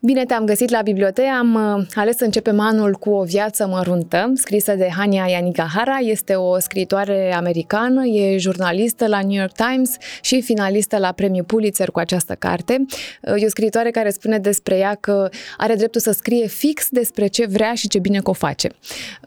Bine te-am găsit la bibliotecă. Am uh, ales să începem anul cu o viață măruntă, scrisă de Hania Yanigahara. Este o scriitoare americană, e jurnalistă la New York Times și finalistă la premiul Pulitzer cu această carte. Uh, e o scriitoare care spune despre ea că are dreptul să scrie fix despre ce vrea și ce bine că o face.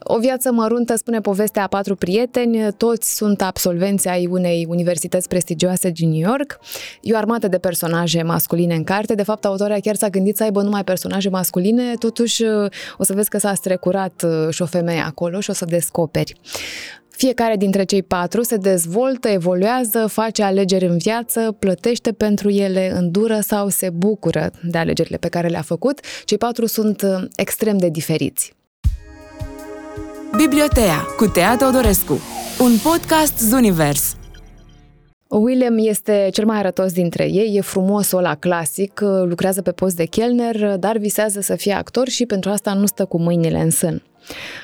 O viață măruntă spune povestea a patru prieteni, toți sunt absolvenți ai unei universități prestigioase din New York. E o armată de personaje masculine în carte. De fapt, autoarea chiar s-a gândit să aibă aibă numai personaje masculine, totuși uh, o să vezi că s-a strecurat uh, și o femeie acolo și o să descoperi. Fiecare dintre cei patru se dezvoltă, evoluează, face alegeri în viață, plătește pentru ele, îndură sau se bucură de alegerile pe care le-a făcut. Cei patru sunt uh, extrem de diferiți. Bibliotea cu Tea Teodorescu, un podcast Zunivers. William este cel mai arătos dintre ei, e frumos la clasic, lucrează pe post de chelner, dar visează să fie actor și pentru asta nu stă cu mâinile în sân.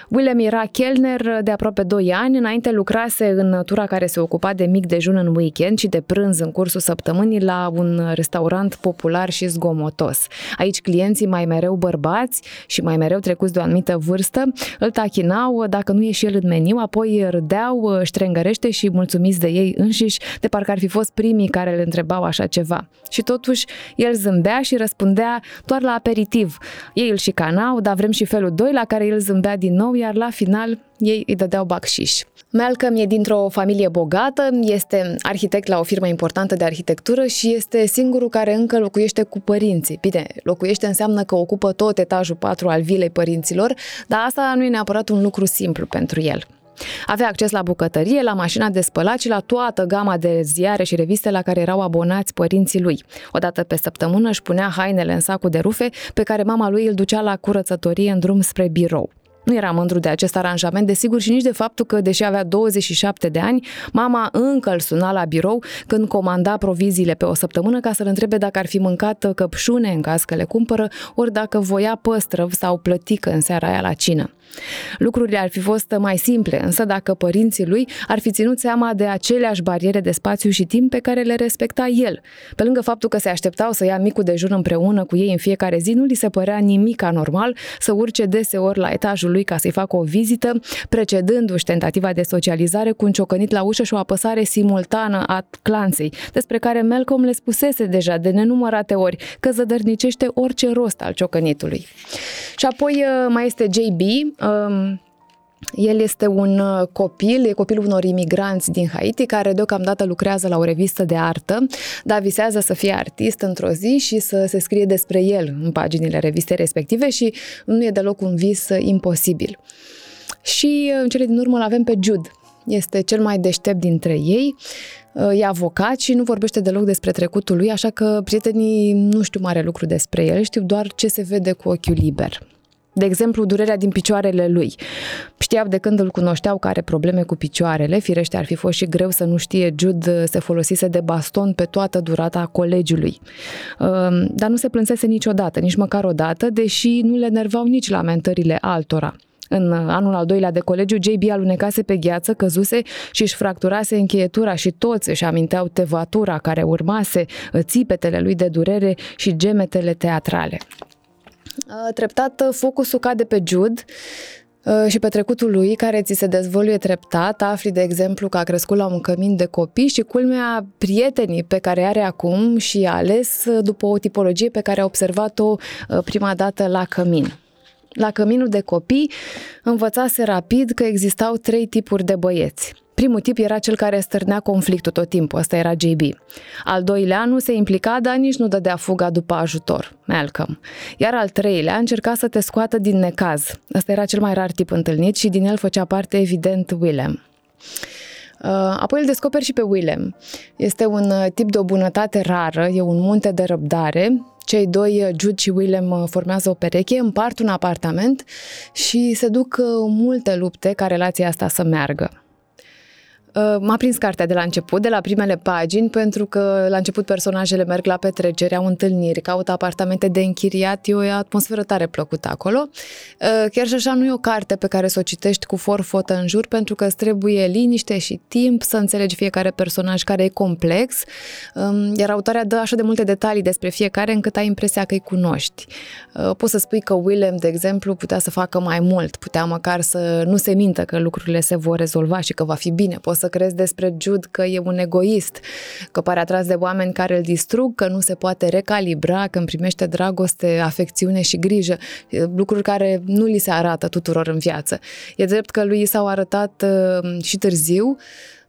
William era chelner de aproape 2 ani, înainte lucrase în tura care se ocupa de mic dejun în weekend și de prânz în cursul săptămânii la un restaurant popular și zgomotos. Aici clienții mai mereu bărbați și mai mereu trecuți de o anumită vârstă îl tachinau dacă nu e și el în meniu, apoi râdeau ștrengărește și mulțumiți de ei înșiși, de parcă ar fi fost primii care îl întrebau așa ceva. Și totuși el zâmbea și răspundea doar la aperitiv. Ei îl șicanau, dar vrem și felul 2 la care el zâmbea din nou, iar la final ei îi dădeau bacșiș. Malcolm e dintr-o familie bogată, este arhitect la o firmă importantă de arhitectură și este singurul care încă locuiește cu părinții. Bine, locuiește înseamnă că ocupă tot etajul 4 al vilei părinților, dar asta nu e neapărat un lucru simplu pentru el. Avea acces la bucătărie, la mașina de spălat și la toată gama de ziare și reviste la care erau abonați părinții lui. Odată pe săptămână își punea hainele în sacul de rufe pe care mama lui îl ducea la curățătorie în drum spre birou. Nu era mândru de acest aranjament, desigur, și nici de faptul că, deși avea 27 de ani, mama încă îl suna la birou când comanda proviziile pe o săptămână ca să-l întrebe dacă ar fi mâncat căpșune în caz că le cumpără, ori dacă voia păstrăv sau plătică în seara aia la cină. Lucrurile ar fi fost mai simple, însă dacă părinții lui ar fi ținut seama de aceleași bariere de spațiu și timp pe care le respecta el. Pe lângă faptul că se așteptau să ia micul dejun împreună cu ei în fiecare zi, nu li se părea nimic anormal să urce deseori la etajul lui ca să-i facă o vizită, precedându-și tentativa de socializare cu un ciocănit la ușă și o apăsare simultană a clanței, despre care Malcolm le spusese deja de nenumărate ori că zădărnicește orice rost al ciocănitului. Și apoi uh, mai este JB, um, el este un uh, copil, e copilul unor imigranți din Haiti care deocamdată lucrează la o revistă de artă, dar visează să fie artist într-o zi și să se scrie despre el în paginile revistei respective și nu e deloc un vis uh, imposibil. Și în cele din urmă îl avem pe Jude. Este cel mai deștept dintre ei, e avocat și nu vorbește deloc despre trecutul lui, așa că prietenii nu știu mare lucru despre el, știu doar ce se vede cu ochiul liber. De exemplu, durerea din picioarele lui. Știau de când îl cunoșteau că are probleme cu picioarele, firește ar fi fost și greu să nu știe, Jude se folosise de baston pe toată durata colegiului. Ehm, dar nu se plânsese niciodată, nici măcar o dată, deși nu le nervau nici lamentările altora. În anul al doilea de colegiu, JB alunecase pe gheață, căzuse și își fracturase încheietura și toți își aminteau tevatura care urmase, țipetele lui de durere și gemetele teatrale. Uh, treptat, uh, focusul cade pe Jude uh, și pe trecutul lui, care ți se dezvăluie treptat. Afli, de exemplu, că a crescut la un cămin de copii și culmea prietenii pe care are acum și a ales după o tipologie pe care a observat-o prima dată la cămin. La căminul de copii învățase rapid că existau trei tipuri de băieți – Primul tip era cel care stârnea conflictul tot timpul, ăsta era JB. Al doilea nu se implica, dar nici nu dădea fuga după ajutor, Malcolm. Iar al treilea încerca să te scoată din necaz. Ăsta era cel mai rar tip întâlnit și din el făcea parte evident Willem. Uh, apoi îl descoperi și pe Willem. Este un uh, tip de o bunătate rară, e un munte de răbdare. Cei doi, uh, Jude și Willem, formează o pereche, împart un apartament și se duc multe lupte ca relația asta să meargă. Uh, m-a prins cartea de la început, de la primele pagini, pentru că la început personajele merg la petrecere, au întâlniri, caută apartamente de închiriat, e o atmosferă tare plăcută acolo. Uh, chiar și așa nu e o carte pe care să o citești cu forfotă în jur, pentru că îți trebuie liniște și timp să înțelegi fiecare personaj care e complex, um, iar autoarea dă așa de multe detalii despre fiecare încât ai impresia că îi cunoști. Uh, poți să spui că Willem, de exemplu, putea să facă mai mult, putea măcar să nu se mintă că lucrurile se vor rezolva și că va fi bine. Poți să să crezi despre Jude că e un egoist, că pare atras de oameni care îl distrug, că nu se poate recalibra, că îmi primește dragoste, afecțiune și grijă, lucruri care nu li se arată tuturor în viață. E drept că lui s-au arătat uh, și târziu,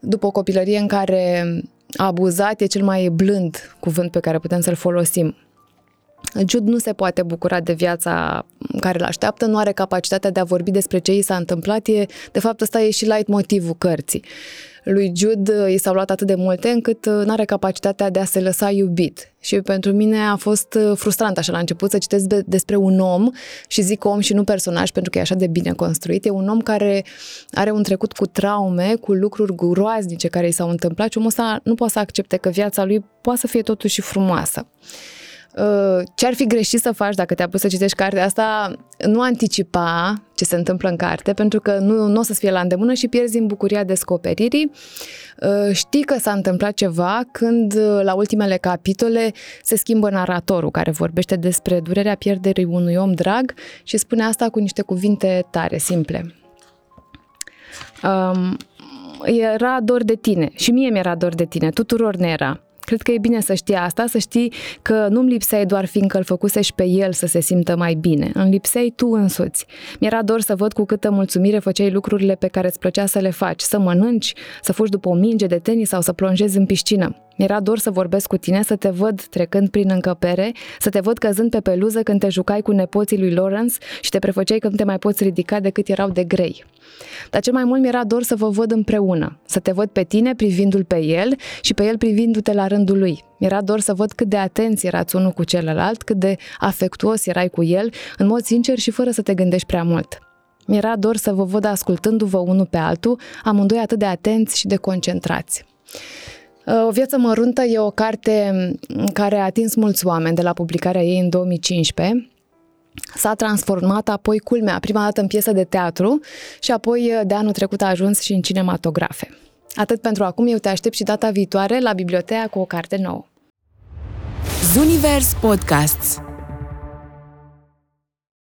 după o copilărie în care abuzat e cel mai blând cuvânt pe care putem să-l folosim. Jude nu se poate bucura de viața care îl așteaptă, nu are capacitatea de a vorbi despre ce i s-a întâmplat, e, de fapt ăsta e și light motivul cărții lui Jude uh, i s-au luat atât de multe încât uh, nu are capacitatea de a se lăsa iubit. Și pentru mine a fost uh, frustrant așa la început să citesc despre un om și zic om și nu personaj pentru că e așa de bine construit. E un om care are un trecut cu traume, cu lucruri groaznice care i s-au întâmplat și omul ăsta nu poate să accepte că viața lui poate să fie totuși frumoasă. Uh, ce ar fi greșit să faci dacă te-a pus să citești cartea asta, nu anticipa ce se întâmplă în carte, pentru că nu, nu o să-ți fie la îndemână și pierzi în bucuria descoperirii. Uh, știi că s-a întâmplat ceva când uh, la ultimele capitole se schimbă naratorul care vorbește despre durerea pierderii unui om drag și spune asta cu niște cuvinte tare, simple. Um, era dor de tine și mie mi-era dor de tine, tuturor ne era. Cred că e bine să știi asta, să știi că nu-mi lipseai doar fiindcă îl făcuse și pe el să se simtă mai bine. Îmi lipseai tu însuți. Mi-era dor să văd cu câtă mulțumire făceai lucrurile pe care îți plăcea să le faci, să mănânci, să fugi după o minge de tenis sau să plonjezi în piscină. Mi-era dor să vorbesc cu tine, să te văd trecând prin încăpere, să te văd căzând pe peluză când te jucai cu nepoții lui Lawrence și te prefăceai că nu te mai poți ridica decât erau de grei. Dar cel mai mult mi-era dor să vă văd împreună, să te văd pe tine privindu-l pe el și pe el privindu-te la rândul lui. Mi-era dor să văd cât de atenți erați unul cu celălalt, cât de afectuos erai cu el, în mod sincer și fără să te gândești prea mult. Mi-era dor să vă văd ascultându-vă unul pe altul, amândoi atât de atenți și de concentrați. O viață măruntă e o carte care a atins mulți oameni de la publicarea ei în 2015 s-a transformat apoi culmea, prima dată în piesă de teatru și apoi de anul trecut a ajuns și în cinematografe. Atât pentru acum, eu te aștept și data viitoare la biblioteca cu o carte nouă. Zunivers Podcasts